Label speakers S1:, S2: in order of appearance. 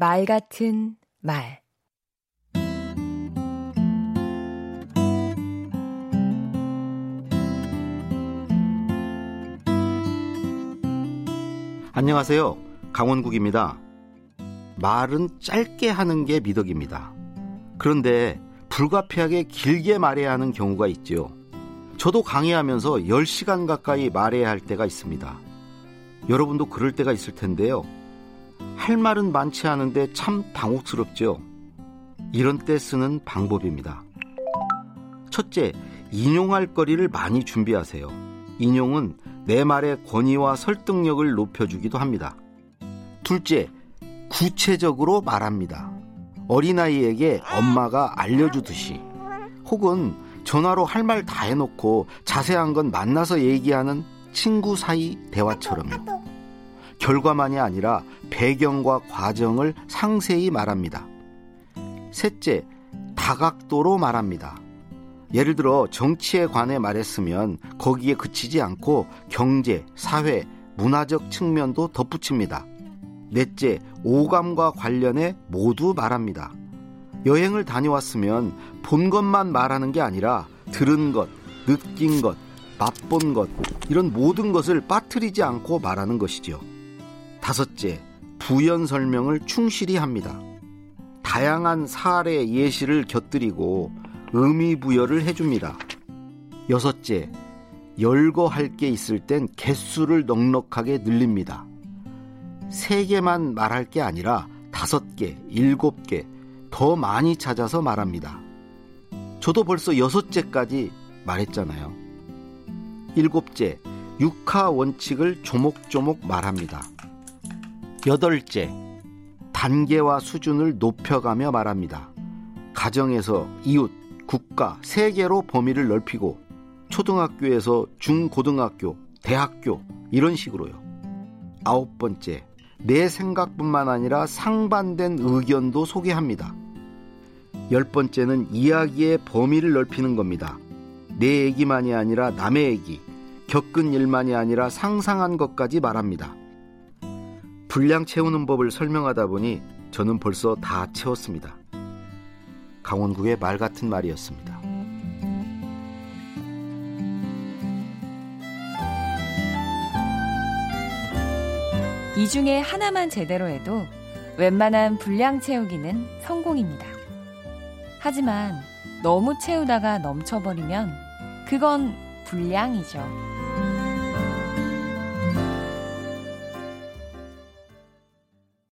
S1: 말 같은 말
S2: 안녕하세요. 강원국입니다. 말은 짧게 하는 게 미덕입니다. 그런데 불가피하게 길게 말해야 하는 경우가 있지요. 저도 강의하면서 10시간 가까이 말해야 할 때가 있습니다. 여러분도 그럴 때가 있을 텐데요. 할 말은 많지 않은데 참 당혹스럽죠. 이런 때 쓰는 방법입니다. 첫째, 인용할 거리를 많이 준비하세요. 인용은 내 말의 권위와 설득력을 높여주기도 합니다. 둘째, 구체적으로 말합니다. 어린아이에게 엄마가 알려주듯이 혹은 전화로 할 말 다 해놓고 자세한 건 만나서 얘기하는 친구 사이 대화처럼요. 결과만이 아니라 배경과 과정을 상세히 말합니다. 셋째, 다각도로 말합니다. 예를 들어 정치에 관해 말했으면 거기에 그치지 않고 경제, 사회, 문화적 측면도 덧붙입니다. 넷째, 오감과 관련해 모두 말합니다. 여행을 다녀왔으면 본 것만 말하는 게 아니라 들은 것, 느낀 것, 맛본 것, 이런 모든 것을 빠뜨리지 않고 말하는 것이죠. 다섯째, 부연 설명을 충실히 합니다. 다양한 사례 예시를 곁들이고 의미 부여를 해줍니다. 여섯째, 열거할 게 있을 땐 개수를 넉넉하게 늘립니다. 세 개만 말할 게 아니라 다섯 개, 일곱 개, 더 많이 찾아서 말합니다. 저도 벌써 여섯째까지 말했잖아요. 일곱째, 육하 원칙을 조목조목 말합니다. 여덟째, 단계와 수준을 높여가며 말합니다. 가정에서 이웃, 국가, 세계로 범위를 넓히고 초등학교에서 중고등학교, 대학교 이런 식으로요. 아홉 번째, 내 생각뿐만 아니라 상반된 의견도 소개합니다. 열 번째는 이야기의 범위를 넓히는 겁니다. 내 얘기만이 아니라 남의 얘기, 겪은 일만이 아니라 상상한 것까지 말합니다. 분량 채우는 법을 설명하다 보니 저는 벌써 다 채웠습니다. 강원국의 말 같은 말이었습니다.
S1: 이 중에 하나만 제대로 해도 웬만한 분량 채우기는 성공입니다. 하지만 너무 채우다가 넘쳐버리면 그건 불량이죠.